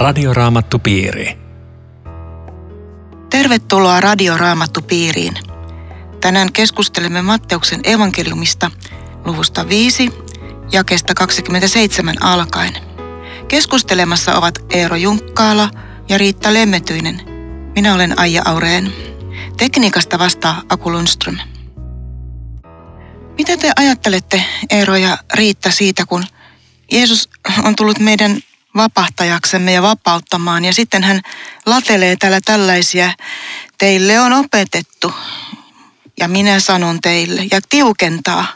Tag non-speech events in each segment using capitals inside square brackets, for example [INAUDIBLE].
Radioraamattupiiri. Tervetuloa Radioraamattupiiriin. Tänään keskustelemme Matteuksen evankeliumista luvusta 5, jakesta 27 alkaen. Keskustelemassa ovat Eero Junkkaala ja Riitta Lemmetyinen. Minä olen Aija Aureen. Tekniikasta vastaa Aku Lundström. Mitä te ajattelette, Eero ja Riitta, siitä, kun Jeesus on tullut meidän vapahtajaksemme ja vapauttamaan. Ja sitten hän latelee täällä tällaisia, teille on opetettu ja minä sanon teille ja tiukentaa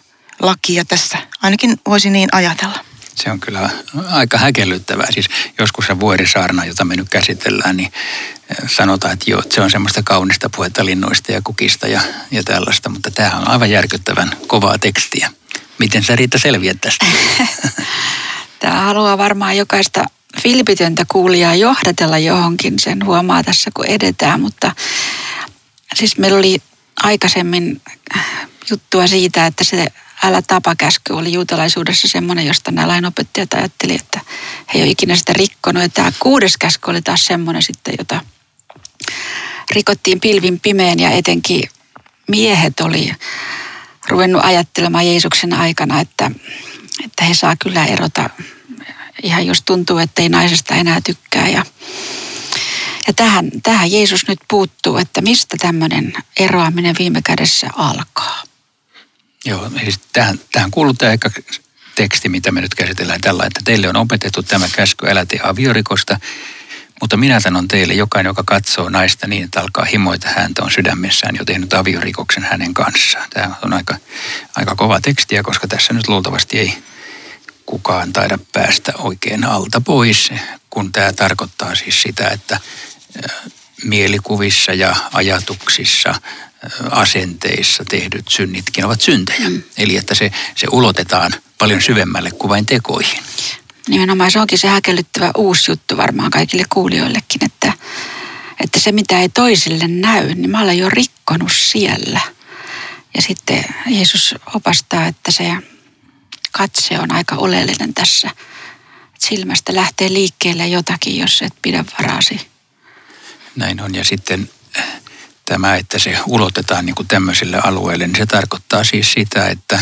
lakia tässä. Ainakin voisi niin ajatella. Se on kyllä aika häkellyttävää. Siis joskus se vuorisaarna, jota me nyt käsitellään, niin eh, sanotaan, että joo, että se on semmoista kaunista puhetta linnuista ja kukista ja, ja tällaista, mutta tämähän on aivan järkyttävän kovaa tekstiä. Miten sä Riitta selviät tästä? [LAUGHS] Tämä haluaa varmaan jokaista filpitöntä kuulijaa johdatella johonkin, sen huomaa tässä kun edetään, mutta siis meillä oli aikaisemmin juttua siitä, että se älä tapakäsky oli juutalaisuudessa semmoinen, josta nämä lainopettajat ajatteli, että he ei ole ikinä sitä rikkonut. Ja tämä kuudes käsky oli taas semmoinen sitten, jota rikottiin pilvin pimeen ja etenkin miehet oli ruvennut ajattelemaan Jeesuksen aikana, että, että he saa kyllä erota ihan jos tuntuu, että ei naisesta enää tykkää. Ja, ja tähän, tähän Jeesus nyt puuttuu, että mistä tämmöinen eroaminen viime kädessä alkaa. Joo, siis tähän, tähän kuuluu tämä teksti, mitä me nyt käsitellään tällä, että teille on opetettu tämä käsky, älä tee aviorikosta, mutta minä sanon teille, jokainen, joka katsoo naista niin, että alkaa himoita häntä, on sydämessään jo tehnyt aviorikoksen hänen kanssaan. Tämä on aika, aika kova tekstiä, koska tässä nyt luultavasti ei kukaan taida päästä oikein alta pois, kun tämä tarkoittaa siis sitä, että mielikuvissa ja ajatuksissa, asenteissa tehdyt synnitkin ovat syntejä. Mm. Eli että se, se ulotetaan paljon syvemmälle kuin vain tekoihin. Nimenomaan se onkin se häkellyttävä uusi juttu varmaan kaikille kuulijoillekin, että, että se mitä ei toisille näy, niin mä olen jo rikkonut siellä. Ja sitten Jeesus opastaa, että se katse on aika oleellinen tässä. Silmästä lähtee liikkeelle jotakin, jos et pidä varasi. Näin on. Ja sitten äh, tämä, että se ulotetaan niin kuin tämmöiselle alueelle, niin se tarkoittaa siis sitä, että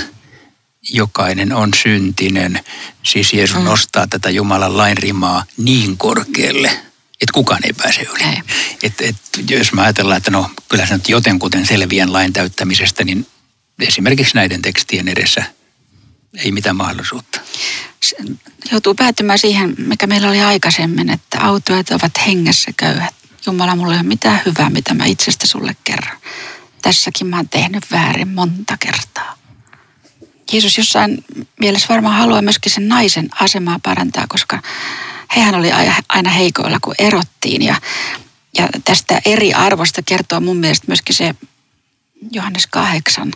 jokainen on syntinen. Siis Jeesus mm. nostaa tätä Jumalan lain rimaa niin korkealle, että kukaan ei pääse yli. Ei. Et, et, jos mä ajatellaan, että no kyllä se nyt jotenkuten selviän lain täyttämisestä, niin esimerkiksi näiden tekstien edessä – ei mitään mahdollisuutta. Se joutuu päätymään siihen, mikä meillä oli aikaisemmin, että autojat ovat hengessä köyhät. Jumala, mulla ei ole mitään hyvää, mitä mä itsestä sulle kerron. Tässäkin mä oon tehnyt väärin monta kertaa. Jeesus jossain mielessä varmaan haluaa myöskin sen naisen asemaa parantaa, koska hehän oli aina heikoilla, kun erottiin. Ja, ja tästä eri arvosta kertoo mun mielestä myöskin se Johannes 8,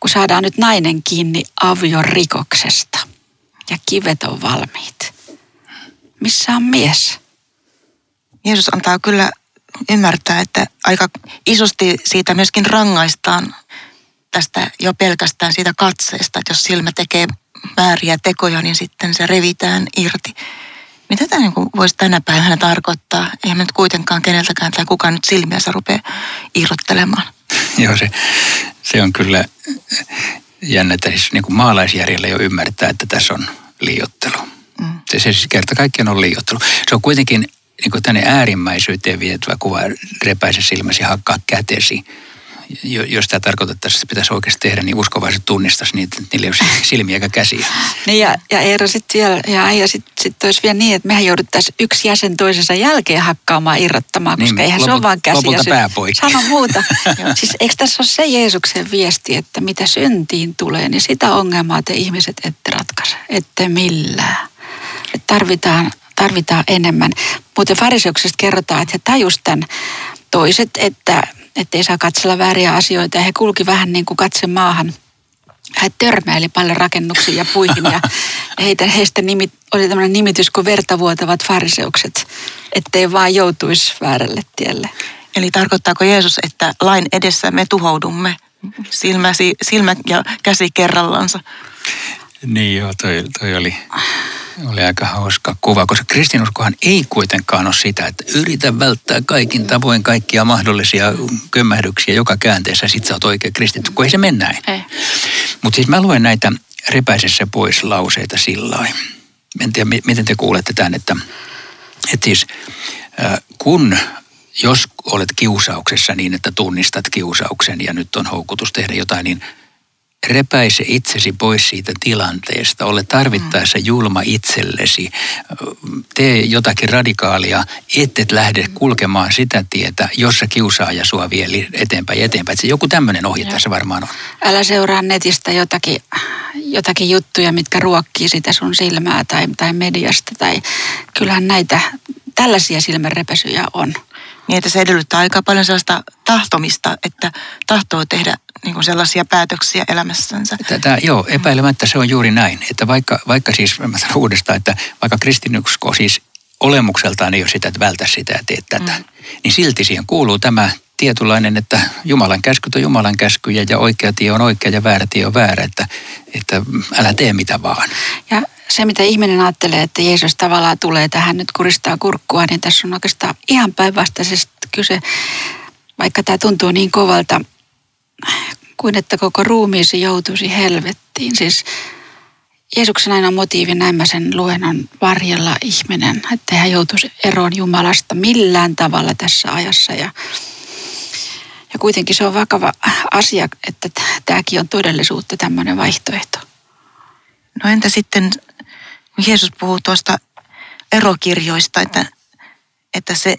kun saadaan nyt nainen kiinni aviorikoksesta ja kivet on valmiit. Missä on mies? Jeesus antaa kyllä ymmärtää, että aika isosti siitä myöskin rangaistaan tästä jo pelkästään siitä katseesta, että jos silmä tekee vääriä tekoja, niin sitten se revitään irti. Mitä tämä niin voisi tänä päivänä tarkoittaa? Eihän nyt kuitenkaan keneltäkään tai kukaan nyt silmiänsä rupea irrottelemaan. Joo, se, se on kyllä jännä, että siis niin kuin maalaisjärjellä jo ymmärtää, että tässä on liiottelu. Mm. Se, se siis kerta kaikkiaan on liiottelu. Se on kuitenkin niin kuin tänne äärimmäisyyteen vietyvä kuva, repäise silmäsi, hakkaa kätesi jos tämä tarkoitettaisiin, että se pitäisi oikeasti tehdä, niin uskovaiset tunnistaisi niitä, että niillä ei ole silmiä eikä käsiä. [LAUGHS] Niin ja, ja Eero sitten vielä, ja Aija sitten sit olisi vielä niin, että mehän jouduttaisiin yksi jäsen toisensa jälkeen hakkaamaan, irrottamaan, koska niin, eihän loput, se ole vaan käsi. Lopulta pää Sano muuta. [LAUGHS] siis eikö tässä ole se Jeesuksen viesti, että mitä syntiin tulee, niin sitä ongelmaa te ihmiset ette ratkaise, ette millään. Et tarvitaan, tarvitaan enemmän. Muuten fariseuksesta kerrotaan, että he tajusivat toiset, että ettei saa katsella vääriä asioita. Ja he kulki vähän niin kuin katse maahan. He törmäili paljon rakennuksiin ja puihin ja [LAUGHS] heitä, heistä nimit, oli tämmöinen nimitys kuin vertavuotavat fariseukset, ettei vaan joutuisi väärälle tielle. Eli tarkoittaako Jeesus, että lain edessä me tuhoudumme silmä, silmä ja käsi kerrallansa? Niin joo, toi, toi oli Oli aika hauska kuva, koska kristinuskohan ei kuitenkaan ole sitä, että yritä välttää kaikin tavoin kaikkia mahdollisia kömmähdyksiä joka käänteessä, sit sä oot oikein kristitty, kun ei se mene näin. Mutta siis mä luen näitä repäisessä pois lauseita sillä En tiedä, miten te kuulette tämän, että, että siis kun jos olet kiusauksessa niin, että tunnistat kiusauksen ja nyt on houkutus tehdä jotain, niin – repäise itsesi pois siitä tilanteesta, ole tarvittaessa mm. julma itsellesi, tee jotakin radikaalia, et lähde kulkemaan sitä tietä, jossa kiusaaja sua vie eteenpäin eteenpäin. Että joku tämmöinen ohi tässä varmaan on. Älä seuraa netistä jotakin, jotakin juttuja, mitkä ruokkii sitä sun silmää tai, tai mediasta. Tai kyllähän näitä, tällaisia silmänrepäsyjä on. Niin, että se edellyttää aika paljon sellaista tahtomista, että tahtoo tehdä niin kuin sellaisia päätöksiä elämässänsä. Tätä, joo, epäilemättä se on juuri näin. Että vaikka, vaikka siis, mä sanon uudestaan, että vaikka kristinusko siis olemukseltaan ei ole sitä, että vältä sitä ja tee tätä, mm. niin silti siihen kuuluu tämä tietynlainen, että Jumalan käskyt on Jumalan käskyjä ja oikea tie on oikea ja väärä tie on väärä, että, että älä tee mitä vaan. Ja se, mitä ihminen ajattelee, että Jeesus tavallaan tulee tähän nyt kuristaa kurkkua, niin tässä on oikeastaan ihan päinvastaisesti kyse, vaikka tämä tuntuu niin kovalta, kuin että koko ruumiisi joutuisi helvettiin. Siis Jeesuksen aina motiivi, näin mä sen luen, on varjella ihminen, että hän joutuisi eroon Jumalasta millään tavalla tässä ajassa. Ja, ja kuitenkin se on vakava asia, että tämäkin on todellisuutta, tämmöinen vaihtoehto. No entä sitten Jeesus puhuu tuosta erokirjoista, että, että se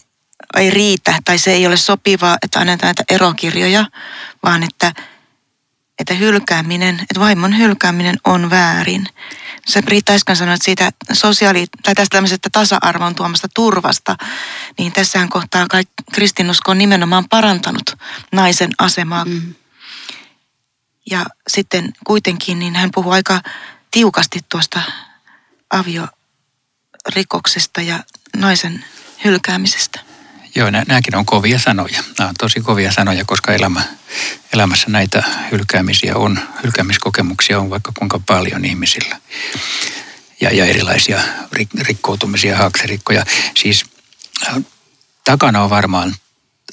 ei riitä tai se ei ole sopivaa, että annetaan näitä erokirjoja, vaan että, että hylkääminen, että vaimon hylkääminen on väärin. Se Riitta äsken sanoi, että siitä sosiaali- tai tästä tämmöisestä tasa-arvon tuomasta turvasta, niin tässähän kohtaa kaikki kristinusko on nimenomaan parantanut naisen asemaa. Mm. Ja sitten kuitenkin niin hän puhuu aika tiukasti tuosta aviorikoksesta ja naisen hylkäämisestä. Joo, nämäkin on kovia sanoja. Nämä on tosi kovia sanoja, koska elämä, elämässä näitä hylkäämisiä on, hylkäämiskokemuksia on vaikka kuinka paljon ihmisillä. Ja, ja erilaisia rik, rikkoutumisia, haaksirikkoja. Siis äh, takana on varmaan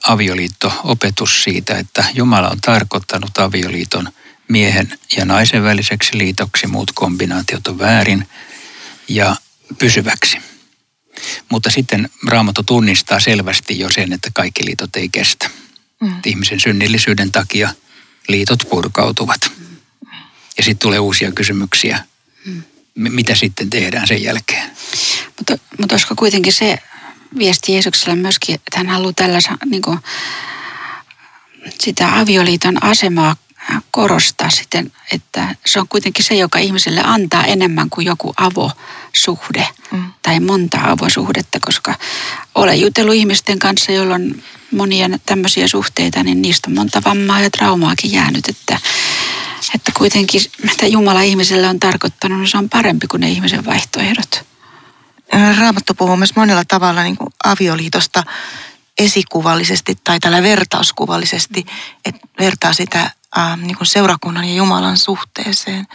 avioliitto-opetus siitä, että Jumala on tarkoittanut avioliiton miehen ja naisen väliseksi liitoksi, muut kombinaatiot on väärin ja pysyväksi. Mutta sitten Raamattu tunnistaa selvästi jo sen, että kaikki liitot ei kestä. Mm. Ihmisen synnillisyyden takia liitot purkautuvat. Ja sitten tulee uusia kysymyksiä. Mm. Mitä sitten tehdään sen jälkeen? Mutta, mutta olisiko kuitenkin se viesti Jeesuksella myöskin, että hän haluaa tällaisen niin kuin, sitä avioliiton asemaa korostaa sitten, että se on kuitenkin se, joka ihmiselle antaa enemmän kuin joku avosuhde mm. tai monta avosuhdetta, koska olen jutellut ihmisten kanssa, joilla on monia tämmöisiä suhteita, niin niistä on monta vammaa ja traumaakin jäänyt, että, että kuitenkin mitä Jumala ihmiselle on tarkoittanut, niin se on parempi kuin ne ihmisen vaihtoehdot. Raamattu puhuu myös monella tavalla niin kuin avioliitosta esikuvallisesti tai tällä vertauskuvallisesti, että vertaa sitä ää, niin kuin seurakunnan ja Jumalan suhteeseen.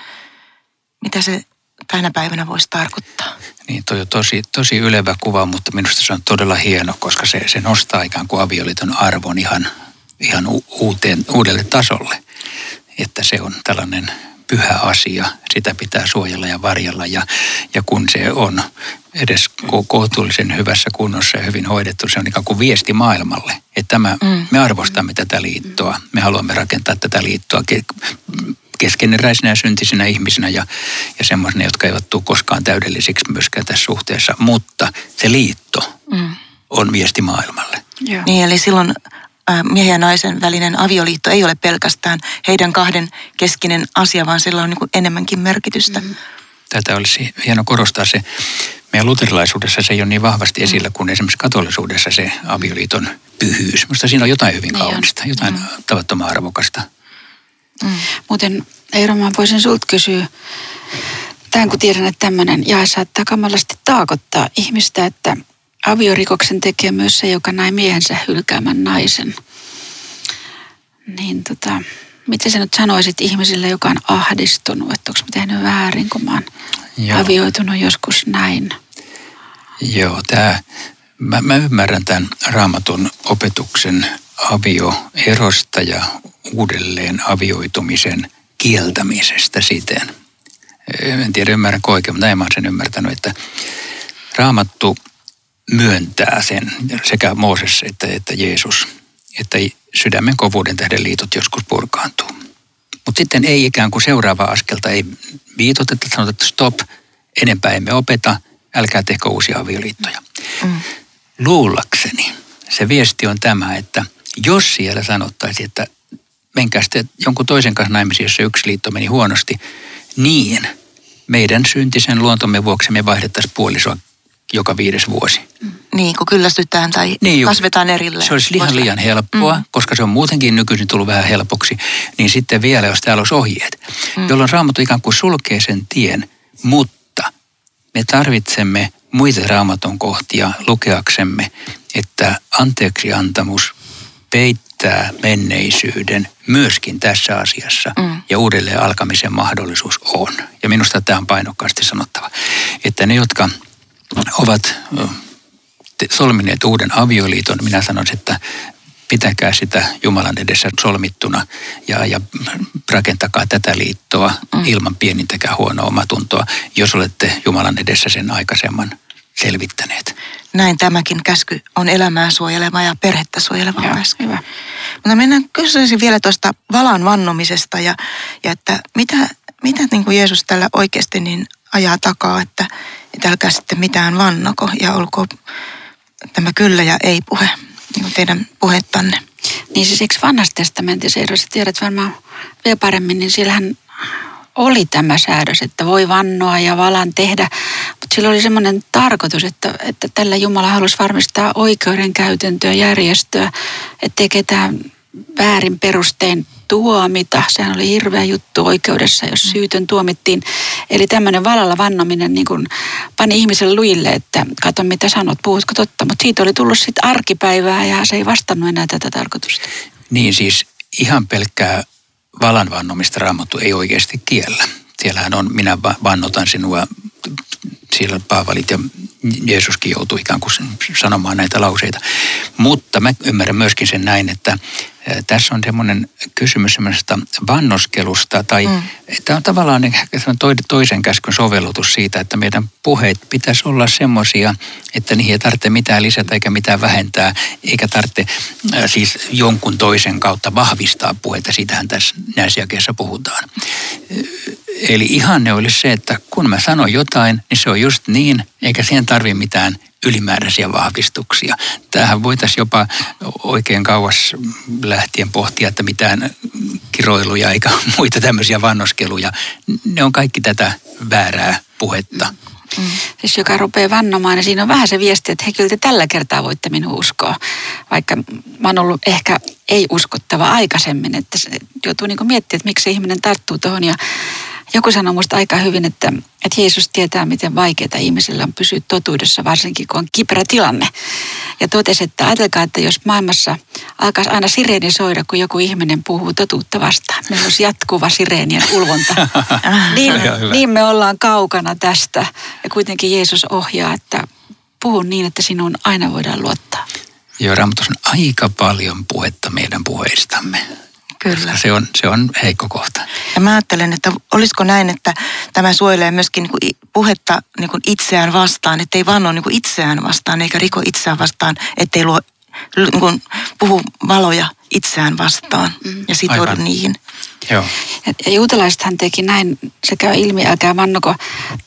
Mitä se tänä päivänä voisi tarkoittaa? Niin, toi on tosi, tosi ylevä kuva, mutta minusta se on todella hieno, koska se, se nostaa ikään kuin avioliiton arvon ihan, ihan uuteen, uudelle tasolle. Että se on tällainen pyhä asia, sitä pitää suojella ja varjella ja, ja kun se on edes kohtuullisen hyvässä kunnossa ja hyvin hoidettu, se on ikään kuin viesti maailmalle, että tämä, mm. me arvostamme tätä liittoa, me haluamme rakentaa tätä liittoa keskeneräisinä ja syntisinä ihmisinä ja, ja semmoisina, jotka eivät tule koskaan täydellisiksi myöskään tässä suhteessa, mutta se liitto mm. on viesti maailmalle. Joo. Niin, eli silloin miehen ja naisen välinen avioliitto ei ole pelkästään heidän kahden keskinen asia, vaan sillä on niin enemmänkin merkitystä. Mm. Tätä olisi hieno korostaa se. Meidän luterilaisuudessa se ei ole niin vahvasti mm. esillä kuin esimerkiksi katolisuudessa se avioliiton pyhyys. Minusta siinä on jotain hyvin niin kaunista, jotain mm. tavattoman arvokasta. Mm. Muuten Eero, mä voisin sulta kysyä, tämän kun tiedän, että tämmöinen jae saattaa kamalasti taakottaa ihmistä, että aviorikoksen tekee myös se, joka näi miehensä hylkäämän naisen. Niin tota, miten sä nyt sanoisit ihmisille, joka on ahdistunut, että onko mä tehnyt väärin, kun mä oon Joo. avioitunut joskus näin? Joo, tämä, mä, mä ymmärrän tämän raamatun opetuksen avioerosta ja uudelleen avioitumisen kieltämisestä siten. En tiedä ymmärränkö oikein, mutta näin mä sen ymmärtänyt, että raamattu myöntää sen sekä Mooses että, että Jeesus, että sydämen kovuuden tähden liitot joskus purkaantuu. Mutta sitten ei ikään kuin seuraava askelta ei viitoteta, sanotaan, että stop, enempää emme opeta, älkää tehkö uusia avioliittoja. Mm. Luullakseni se viesti on tämä, että jos siellä sanottaisiin, että menkää sitten jonkun toisen kanssa naimisiin, jos yksi liitto meni huonosti, niin meidän syntisen luontomme vuoksi me vaihdettaisiin puolisoa joka viides vuosi. Niin, kun kyllästytään tai niin, kasvetaan erilleen. Se olisi liian liian helppoa, mm. koska se on muutenkin nykyisin tullut vähän helpoksi. Niin sitten vielä, jos täällä olisi ohjeet, mm. jolloin Raamattu ikään kuin sulkee sen tien, mutta me tarvitsemme muita raamatun kohtia lukeaksemme, että anteeksiantamus peittää menneisyyden myöskin tässä asiassa mm. ja uudelleen alkamisen mahdollisuus on. Ja minusta tämä on painokkaasti sanottava, että ne, jotka ovat solmineet uuden avioliiton, minä sanoisin, että pitäkää sitä Jumalan edessä solmittuna ja, ja rakentakaa tätä liittoa mm. ilman pienintäkään huonoa omatuntoa, jos olette Jumalan edessä sen aikaisemman selvittäneet. Näin tämäkin käsky on elämää suojeleva ja perhettä suojeleva ja, käsky. Hyvä. Mutta mennään kysyisin vielä tuosta valan vannomisesta ja, ja että mitä, mitä niin kuin Jeesus tällä oikeasti niin ajaa takaa, että, että älkää sitten mitään vannoko ja olko tämä kyllä ja ei puhe, teidän puhettanne. Niin siis eikö vanhassa testamentissa, Eero, tiedät varmaan vielä paremmin, niin siellähän oli tämä säädös, että voi vannoa ja valan tehdä, mutta sillä oli semmoinen tarkoitus, että, että tällä Jumala halusi varmistaa oikeudenkäytäntöä, järjestöä, ettei ketään väärin perustein tuomita. Sehän oli hirveä juttu oikeudessa, jos syytön tuomittiin. Eli tämmöinen valalla vannominen niin kuin pani ihmisen luille, että kato mitä sanot, puhutko totta. Mutta siitä oli tullut sitten arkipäivää ja se ei vastannut enää tätä tarkoitusta. Niin siis ihan pelkkää valan vannomista raamattu ei oikeasti kiellä. Siellähän on, minä vannotan sinua, siellä Paavalit ja Jeesuskin joutui ikään kuin sanomaan näitä lauseita. Mutta mä ymmärrän myöskin sen näin, että tässä on semmoinen kysymys semmoisesta vannoskelusta tai mm. tämä on tavallaan toisen käskyn sovellutus siitä, että meidän puheet pitäisi olla semmoisia, että niihin ei tarvitse mitään lisätä eikä mitään vähentää, eikä tarvitse siis jonkun toisen kautta vahvistaa puheita. Siitähän tässä näissä jakeissa puhutaan. Eli ihanne olisi se, että kun mä sanon jotain, niin se on just niin, eikä siihen tarvitse mitään ylimääräisiä vahvistuksia. Tähän voitaisiin jopa oikein kauas lähtien pohtia, että mitään kiroiluja eikä [LAUGHS] muita tämmöisiä vannoskeluja. Ne on kaikki tätä väärää puhetta. Mm. Siis joka rupeaa vannomaan, niin siinä on vähän se viesti, että he kyllä te tällä kertaa voitte minun uskoa. Vaikka mä oon ollut ehkä ei-uskottava aikaisemmin, että joutuu niin miettimään, että miksi se ihminen tarttuu tuohon. Ja joku sanoi musta aika hyvin, että, että Jeesus tietää, miten vaikeaa ihmisillä on pysyä totuudessa, varsinkin kun on kiperä tilanne. Ja totesi, että ajatelkaa, että jos maailmassa alkaisi aina sireeni soida, kun joku ihminen puhuu totuutta vastaan. Meillä olisi jatkuva sireenien ulvonta. [LAUGHS] niin, niin me ollaan kaukana tästä. Ja kuitenkin Jeesus ohjaa, että puhu niin, että sinun aina voidaan luottaa. Joo, Raamatus on aika paljon puhetta meidän puheistamme. Kyllä. Se on, se on heikko kohta. Ja mä ajattelen, että olisiko näin, että tämä suojelee myöskin niin kuin puhetta niin kuin itseään vastaan, ettei vaan ole niin kuin itseään vastaan eikä riko itseään vastaan, ettei luo, niin kuin puhu valoja itseään vastaan mm. ja sitoudu Aivan. niihin. Joo. Ja juutalaisethan teki näin, se käy ilmi, älkää vannoko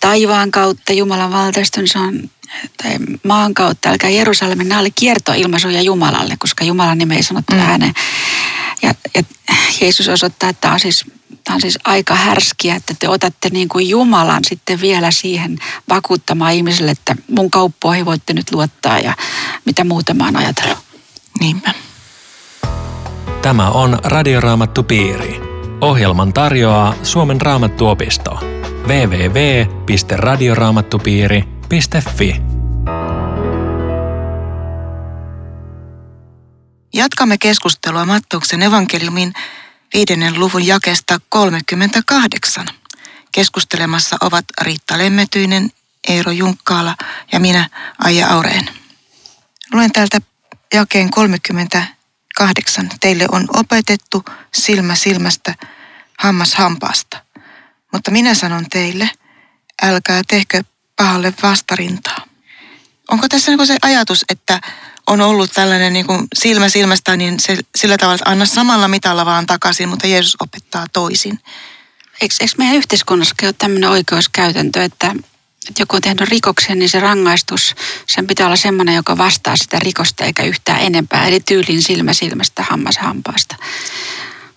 taivaan kautta Jumalan valtaiston, niin se on tai maan kautta, älkää Jerusalemin, nämä oli kiertoilmaisuja Jumalalle, koska Jumalan nimi ei sanottu mm. ääneen. Ja, ja Jeesus osoittaa, että tämä on siis tämä on siis aika härskiä, että te otatte niin kuin Jumalan sitten vielä siihen vakuuttamaan ihmisille, että mun kauppoihin voitte nyt luottaa ja mitä muuta mä oon ajatellut. Niinpä. Tämä on Radioraamattu Piiri. Ohjelman tarjoaa Suomen raamattuopisto. www.radioraamattupiiri.fi Jatkamme keskustelua Mattuksen evankeliumin viidennen luvun jakesta 38. Keskustelemassa ovat Riitta Lemmetyinen, Eero Junkkaala ja minä, Aija Aureen. Luen täältä jakeen 38. Teille on opetettu silmä silmästä, hammas hampaasta. Mutta minä sanon teille, älkää tehkö pahalle vastarintaa. Onko tässä niin se ajatus, että on ollut tällainen niin kuin silmä silmästä, niin se, sillä tavalla, että anna samalla mitalla vaan takaisin, mutta Jeesus opettaa toisin. Eikö, eikö meidän yhteiskunnassakin ole tämmöinen oikeuskäytäntö, että, että joku on tehnyt rikoksen, niin se rangaistus, sen pitää olla semmoinen, joka vastaa sitä rikosta eikä yhtään enempää. Eli tyylin silmä silmästä, hammas hampaasta.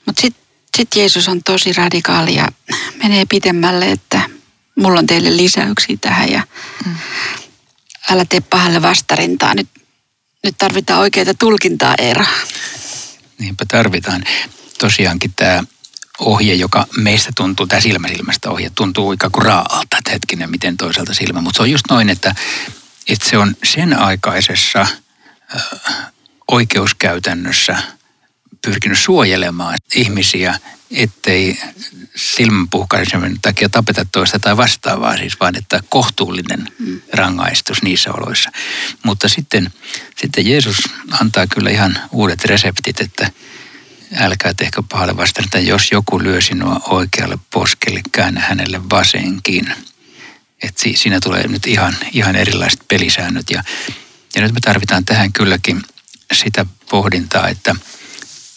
Mutta sitten sit Jeesus on tosi radikaali ja menee pitemmälle, että mulla on teille lisäyksiä tähän ja mm. älä tee pahalle vastarintaa. Nyt, nyt tarvitaan oikeita tulkintaa, Eero. Niinpä tarvitaan. Tosiaankin tämä ohje, joka meistä tuntuu, tämä silmä silmästä ohje, tuntuu ikään kuin raalta, että hetkinen, miten toisaalta silmä. Mutta se on just noin, että, että se on sen aikaisessa äh, oikeuskäytännössä pyrkinyt suojelemaan ihmisiä, ettei silmänpuhkaisemisen takia tapeta toista tai vastaavaa, siis vaan että kohtuullinen mm. rangaistus niissä oloissa. Mutta sitten, sitten Jeesus antaa kyllä ihan uudet reseptit, että älkää tehkö pahalle vastaan, että jos joku lyö sinua oikealle poskelle, käännä hänelle vasenkin. Että siinä tulee nyt ihan, ihan erilaiset pelisäännöt. Ja, ja nyt me tarvitaan tähän kylläkin sitä pohdintaa, että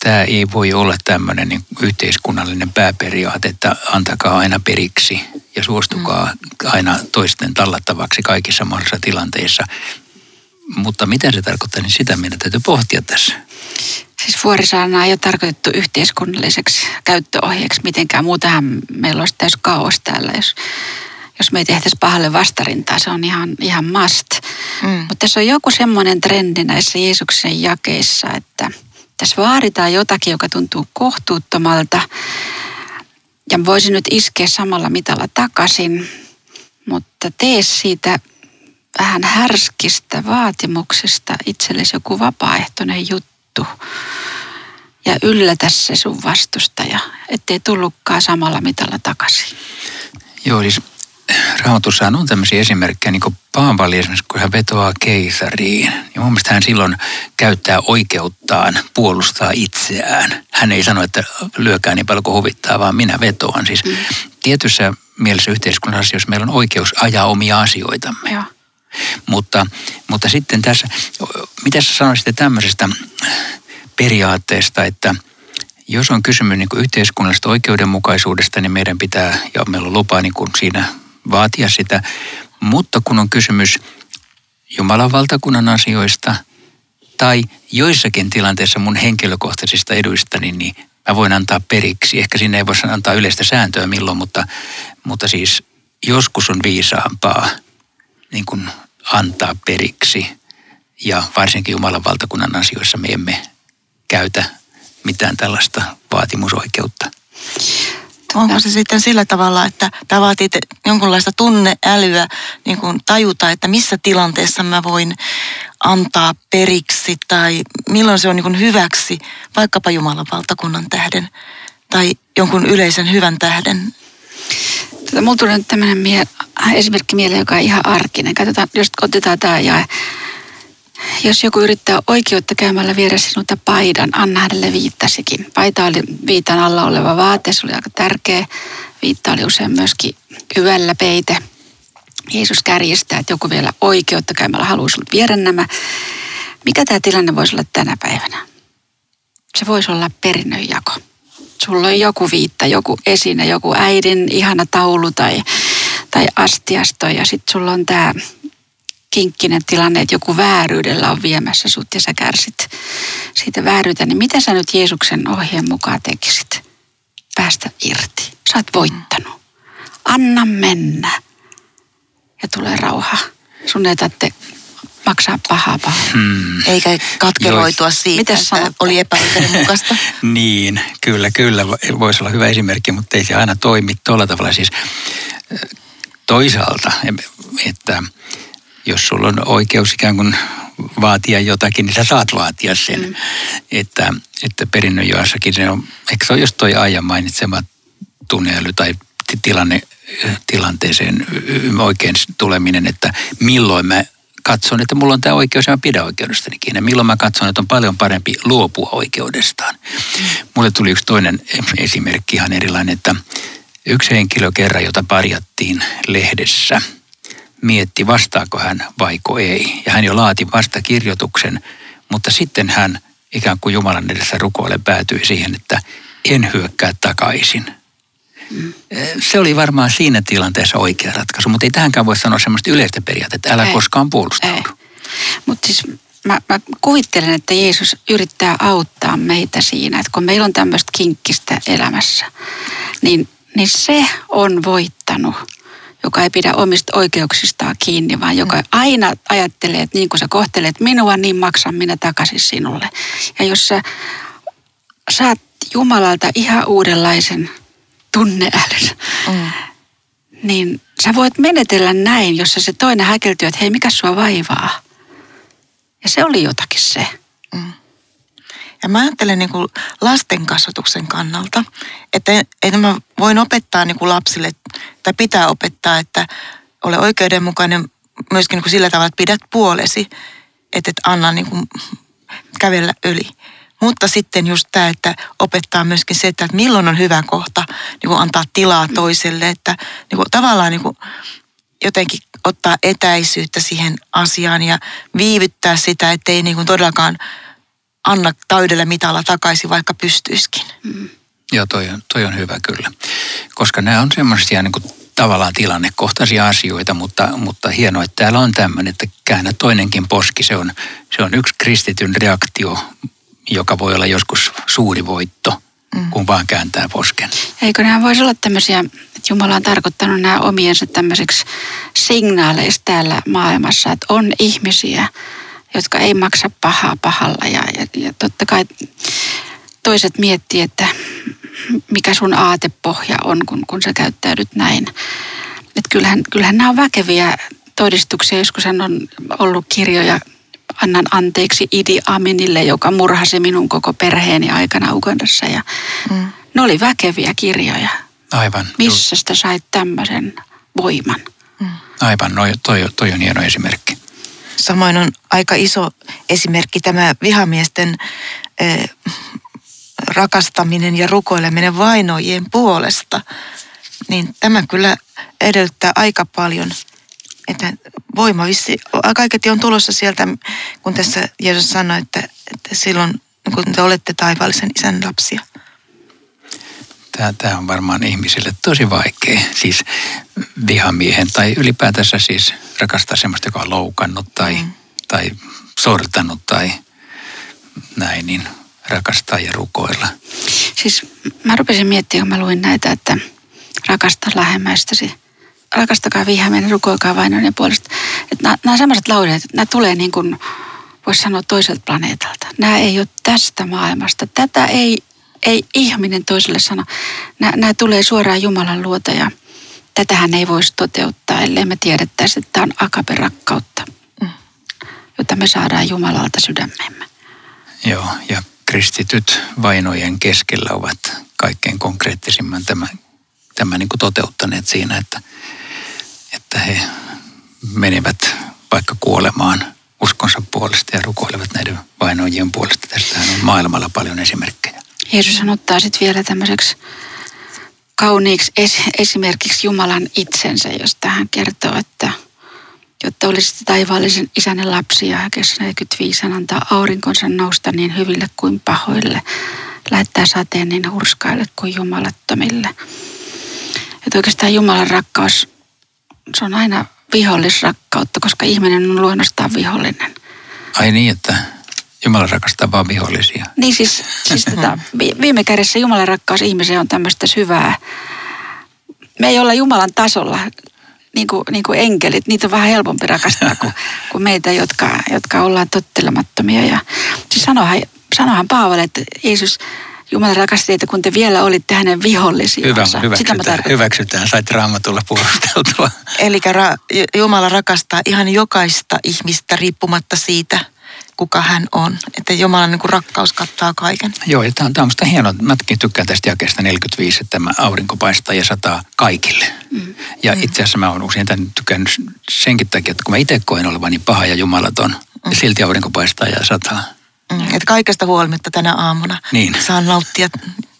tämä ei voi olla tämmöinen niin yhteiskunnallinen pääperiaate, että antakaa aina periksi ja suostukaa mm. aina toisten tallattavaksi kaikissa mahdollisissa tilanteissa. Mutta mitä se tarkoittaa, niin sitä meidän täytyy pohtia tässä. Siis vuorisaana ei ole tarkoitettu yhteiskunnalliseksi käyttöohjeeksi mitenkään. Muutenhan meillä olisi täys kaos täällä, jos, jos me ei tehtäisi pahalle vastarintaa. Se on ihan, ihan must. Mm. Mutta tässä on joku semmoinen trendi näissä Jeesuksen jakeissa, että tässä vaaditaan jotakin, joka tuntuu kohtuuttomalta. Ja voisi nyt iskeä samalla mitalla takaisin, mutta tee siitä vähän härskistä vaatimuksesta itsellesi joku vapaaehtoinen juttu ja yllätä se sun vastustaja, ettei tullutkaan samalla mitalla takaisin. Joo, siis Raamatussahan on tämmöisiä esimerkkejä, niin kuin Paavali esimerkiksi, kun hän vetoaa keisariin. Ja mun mielestä hän silloin käyttää oikeuttaan puolustaa itseään. Hän ei sano, että lyökää niin paljon kuin huvittaa, vaan minä vetoan. Siis mm. tietyssä mielessä yhteiskunnassa asioissa meillä on oikeus ajaa omia asioitamme. Joo. Mutta, mutta sitten tässä, mitä sä sanoisit tämmöisestä periaatteesta, että jos on kysymys niin yhteiskunnallisesta oikeudenmukaisuudesta, niin meidän pitää, ja meillä on lupa niin siinä vaatia sitä, mutta kun on kysymys Jumalan valtakunnan asioista tai joissakin tilanteissa mun henkilökohtaisista eduista, niin, niin mä voin antaa periksi. Ehkä sinne ei voi antaa yleistä sääntöä milloin, mutta, mutta siis joskus on viisaampaa niin kuin antaa periksi. Ja varsinkin Jumalan valtakunnan asioissa me emme käytä mitään tällaista vaatimusoikeutta. Onko se sitten sillä tavalla, että tämä vaatii jonkunlaista tunneälyä niin kuin tajuta, että missä tilanteessa mä voin antaa periksi tai milloin se on niin kuin hyväksi vaikkapa Jumalan valtakunnan tähden tai jonkun yleisen hyvän tähden? Tota, mulla tuli nyt tämmöinen mie- esimerkki mieleen, joka on ihan arkinen. Katsotaan, jos otetaan tämä ja jos joku yrittää oikeutta käymällä viedä sinulta paidan, anna hänelle viittasikin. Paita oli viitan alla oleva vaate, se oli aika tärkeä. Viitta oli usein myöskin yöllä peite. Jeesus kärjistää, että joku vielä oikeutta käymällä haluaa sinulta viedä nämä. Mikä tämä tilanne voisi olla tänä päivänä? Se voisi olla perinnönjako sulla on joku viitta, joku esine, joku äidin ihana taulu tai, tai astiasto ja sitten sulla on tämä kinkkinen tilanne, että joku vääryydellä on viemässä sut ja sä kärsit siitä vääryyttä, niin mitä sä nyt Jeesuksen ohjeen mukaan tekisit? Päästä irti. Sä oot voittanut. Anna mennä. Ja tulee rauha. Sun ei tarvitse maksaa pahaa pahaa. Hmm. Eikä katkeroitua Jois. siitä, Mites että oli epäoikeudenmukaista. [LAUGHS] niin, kyllä, kyllä. Voisi olla hyvä esimerkki, mutta ei se aina toimi tuolla tavalla. Siis toisaalta, että jos sulla on oikeus ikään kuin vaatia jotakin, niin sä saat vaatia sen. Mm. Että, että perinnönjoassakin se on, eikö se ole just toi Aija mainitsema tunneäly tai tilanne, tilanteeseen oikein tuleminen, että milloin mä katson, että mulla on tämä oikeus ja mä pidän oikeudestani kiinni. Milloin mä katson, että on paljon parempi luopua oikeudestaan. Mulle tuli yksi toinen esimerkki ihan erilainen, että yksi henkilö kerran, jota parjattiin lehdessä, mietti vastaako hän vaiko ei. Ja hän jo laati vasta kirjoituksen, mutta sitten hän ikään kuin Jumalan edessä rukoille päätyi siihen, että en hyökkää takaisin – se oli varmaan siinä tilanteessa oikea ratkaisu, mutta ei tähänkään voi sanoa semmoista yleistä periaatetta, älä ei, koskaan puolustaudu. Mutta siis mä, mä kuvittelen, että Jeesus yrittää auttaa meitä siinä, että kun meillä on tämmöistä kinkkistä elämässä, niin, niin se on voittanut joka ei pidä omista oikeuksistaan kiinni, vaan joka mm. aina ajattelee, että niin kuin sä kohtelet minua, niin maksan minä takaisin sinulle. Ja jos sä saat Jumalalta ihan uudenlaisen tunneälyn. Mm. Niin sä voit menetellä näin, jossa se toinen häkeltyy, että hei, mikä sua vaivaa? Ja se oli jotakin se. Mm. Ja mä ajattelen niin kuin lasten kasvatuksen kannalta, että, että mä voin opettaa niin kuin lapsille, tai pitää opettaa, että ole oikeudenmukainen myöskin niin kuin sillä tavalla, että pidät puolesi, että et anna niin kuin kävellä yli. Mutta sitten just tämä, että opettaa myöskin se, että milloin on hyvä kohta niin kuin antaa tilaa toiselle, että niin kuin tavallaan niin kuin jotenkin ottaa etäisyyttä siihen asiaan ja viivyttää sitä, ettei niin kuin todellakaan anna täydellä mitalla takaisin, vaikka pystyiskin. Mm. Joo, toi on, toi on hyvä kyllä. Koska nämä on semmoisia niin kuin tavallaan tilannekohtaisia asioita, mutta, mutta hienoa, että täällä on tämmöinen, että käännä toinenkin poski. Se on, se on yksi kristityn reaktio joka voi olla joskus suuri voitto, mm. kun vaan kääntää posken. Eikö nämä voisi olla tämmöisiä, että Jumala on tarkoittanut nämä omiensa tämmöiseksi signaaleista täällä maailmassa, että on ihmisiä, jotka ei maksa pahaa pahalla ja, ja, ja totta kai toiset miettii, että mikä sun aatepohja on, kun, kun sä käyttäydyt näin. Että kyllähän, kyllähän nämä on väkeviä todistuksia. Joskus on ollut kirjoja annan anteeksi Idi Aminille, joka murhasi minun koko perheeni aikana Ugandassa. Ja mm. Ne oli väkeviä kirjoja. Aivan. Missä sitä sait tämmöisen voiman? Mm. Aivan, no, toi, toi on hieno esimerkki. Samoin on aika iso esimerkki tämä vihamiesten eh, rakastaminen ja rukoileminen vainoijien puolesta. Niin tämä kyllä edellyttää aika paljon – että voima vissi, kaiketi on tulossa sieltä, kun tässä Jeesus sanoi, että, että silloin kun te olette taivaallisen isän lapsia. Tämä, tämä on varmaan ihmisille tosi vaikea, siis vihamiehen tai ylipäätänsä siis rakastaa sellaista, joka on loukannut tai, mm. tai sortanut tai näin, niin rakastaa ja rukoilla. Siis mä rupesin miettimään, kun mä luin näitä, että rakasta lähemmäistäsi rakastakaa vihaaminen, rukoilkaa vainoinen puolesta. Että nämä, nämä sellaiset lauleet, että nämä tulee niin kuin, voisi sanoa toiselta planeetalta. Nämä ei ole tästä maailmasta. Tätä ei, ei ihminen toiselle sano. Nämä, nämä tulee suoraan Jumalan luota ja tätähän ei voisi toteuttaa, ellei me tiedettäisi, että tämä on akaperakkautta, mm. jota me saadaan Jumalalta sydämemme. Joo, ja kristityt vainojen keskellä ovat kaikkein konkreettisimman tämän, tämän niin kuin toteuttaneet siinä, että että he menevät vaikka kuolemaan uskonsa puolesta ja rukoilevat näiden vainoijien puolesta. Tästähän on maailmalla paljon esimerkkejä. Jeesus ottaa sitten vielä tämmöiseksi kauniiksi es- esimerkiksi Jumalan itsensä, josta hän kertoo, että jotta olisi taivaallisen isänne lapsia ja kes 45 hän antaa aurinkonsa nousta niin hyville kuin pahoille, lähettää sateen niin hurskaille kuin jumalattomille. Että oikeastaan Jumalan rakkaus se on aina vihollisrakkautta, koska ihminen on luonnostaan vihollinen. Ai niin, että Jumala rakastaa vain vihollisia. Niin siis, siis tota, viime kädessä Jumalan rakkaus ihmiseen on tämmöistä syvää. Me ei olla Jumalan tasolla, niin kuin, niin kuin enkelit. Niitä on vähän helpompi rakastaa kuin, [LAUGHS] kuin meitä, jotka, jotka ollaan tottelemattomia. Ja, siis sanohan, sanohan Paavali, että Jeesus, Jumala rakasti teitä, kun te vielä olitte hänen vihollisiansa. Hyvä, Sitä mä hyväksytään, hyväksytään. Sait raamatulla puolusteltua. Eli ra- Jumala rakastaa ihan jokaista ihmistä riippumatta siitä, kuka hän on. Että Jumalan niin kuin rakkaus kattaa kaiken. Joo, ja tämä on, musta hienoa. Mäkin tykkään tästä jakeesta 45, että tämä aurinko paistaa ja sataa kaikille. Mm. Ja itse asiassa mä oon usein tämän tykännyt senkin takia, että kun mä itse koen olevani paha ja jumalaton, mm. ja silti aurinko paistaa ja sataa. Mm. Että kaikesta huolimatta tänä aamuna Niin. saan nauttia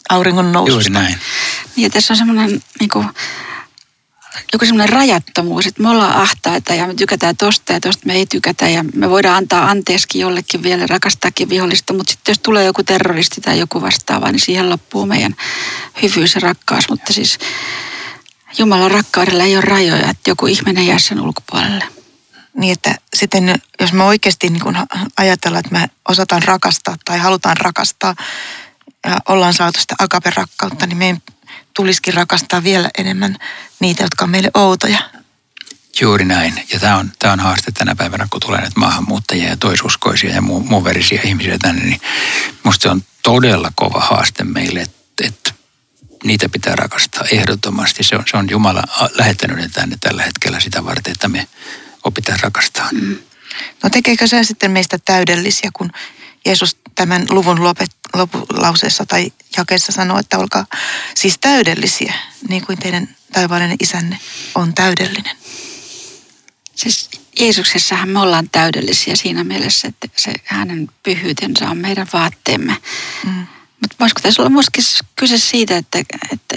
auringon noususta. Juuri näin. Niin, tässä on semmoinen niin kuin, joku semmoinen rajattomuus, että me ollaan ahtaita ja me tykätään tosta ja tosta me ei tykätä ja me voidaan antaa anteeksi jollekin vielä, rakastaakin vihollista, mutta sitten jos tulee joku terroristi tai joku vastaava, niin siihen loppuu meidän hyvyys ja rakkaus, mutta siis Jumalan rakkaudella ei ole rajoja, että joku ihminen jää sen ulkopuolelle. Niin, että sitten jos me oikeasti niin kuin ajatellaan, että me osataan rakastaa tai halutaan rakastaa ja ollaan saatu sitä agape-rakkautta, niin meidän tulisikin rakastaa vielä enemmän niitä, jotka on meille outoja. Juuri näin. Ja tämä on, tämä on haaste tänä päivänä, kun tulee näitä maahanmuuttajia ja toisuskoisia ja muu, muun verisiä ihmisiä tänne, niin musta se on todella kova haaste meille, että, että niitä pitää rakastaa ehdottomasti. Se on, se on Jumala lähettänyt ne tänne tällä hetkellä sitä varten, että me opitaan rakastaa. Mm. No tekeekö se sitten meistä täydellisiä, kun Jeesus tämän luvun lopet, lopulauseessa tai jakeessa sanoo, että olkaa siis täydellisiä, niin kuin teidän taivaallinen isänne on täydellinen. Siis Jeesuksessahan me ollaan täydellisiä siinä mielessä, että se hänen pyhyytensä on meidän vaatteemme. Mm. Mutta voisiko tässä olla myöskin kyse siitä, että, että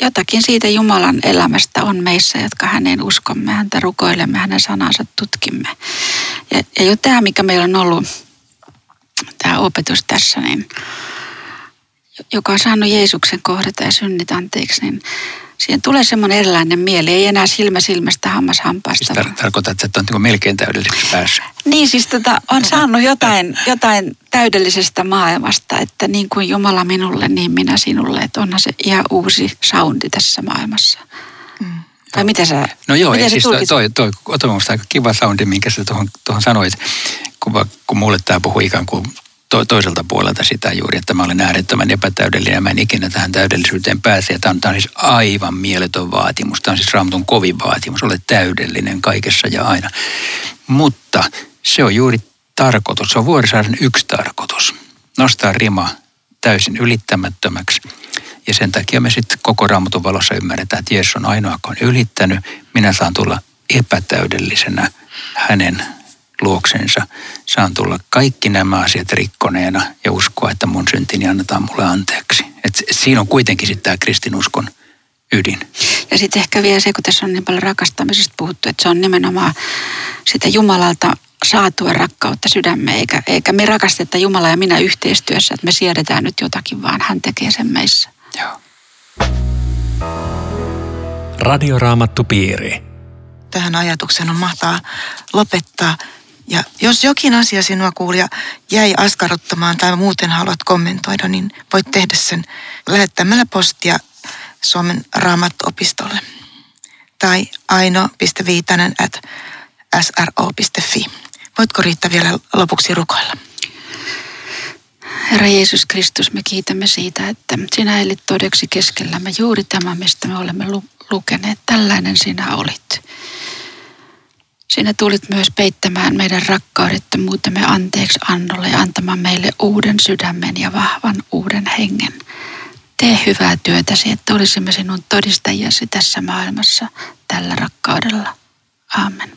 jotakin siitä Jumalan elämästä on meissä, jotka häneen uskomme, häntä rukoilemme, hänen sanansa tutkimme. Ja, ja jo tämä, mikä meillä on ollut, tämä opetus tässä, niin joka on saanut Jeesuksen kohdata ja synnit anteeksi, niin siihen tulee semmoinen erilainen mieli, ei enää silmä silmästä, hammas hampaasta. Siis tar- tarkoitat, että on niin melkein täydelliseksi päässyt. Niin, siis tota, on saanut jotain, jotain täydellisestä maailmasta, että niin kuin Jumala minulle, niin minä sinulle. Että onhan se ihan uusi soundi tässä maailmassa. Mm. Vai mitä sä No joo, miten siis toi, toi, toi, toi on aika kiva soundi, minkä sä tuohon, tuohon sanoit, kun, kun mulle tämä puhui ikään kuin to, toiselta puolelta sitä juuri, että mä olen äärettömän epätäydellinen ja mä en ikinä tähän täydellisyyteen pääse. Ja tämä on, tämä on siis aivan mieletön vaatimus. Tämä on siis Raamatun kovin vaatimus. Ole täydellinen kaikessa ja aina. Mutta se on juuri tarkoitus. Se on vuorisaaren yksi tarkoitus. Nostaa rima täysin ylittämättömäksi. Ja sen takia me sitten koko raamatun valossa ymmärretään, että Jeesus on ainoa, joka on ylittänyt. Minä saan tulla epätäydellisenä hänen luoksensa. Saan tulla kaikki nämä asiat rikkoneena ja uskoa, että mun syntini annetaan mulle anteeksi. Et siinä on kuitenkin sitten tämä kristinuskon ydin. Ja sitten ehkä vielä se, kun tässä on niin paljon rakastamisesta puhuttu, että se on nimenomaan sitä Jumalalta saatua rakkautta sydämme, eikä, eikä me rakasteta Jumalaa ja minä yhteistyössä, että me siedetään nyt jotakin, vaan hän tekee sen meissä. Joo. Radioraamattupiiri. Tähän ajatukseen on mahtaa lopettaa. Ja jos jokin asia sinua kuulija jäi askarruttamaan tai muuten haluat kommentoida, niin voit tehdä sen lähettämällä postia Suomen raamattuopistolle tai aino.viitanen at sro.fi. Voitko Riitta vielä lopuksi rukoilla? Herra Jeesus Kristus, me kiitämme siitä, että sinä elit todeksi keskellämme juuri tämä, mistä me olemme lu- lukeneet. Tällainen sinä olit. Sinä tulit myös peittämään meidän rakkaudettomuutemme anteeksi annolle ja antamaan meille uuden sydämen ja vahvan uuden hengen. Tee hyvää työtäsi, että olisimme sinun todistajiasi tässä maailmassa tällä rakkaudella. Amen.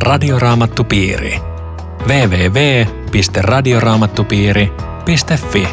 Radioraamattupiiri. www.radioraamattupiiri.fi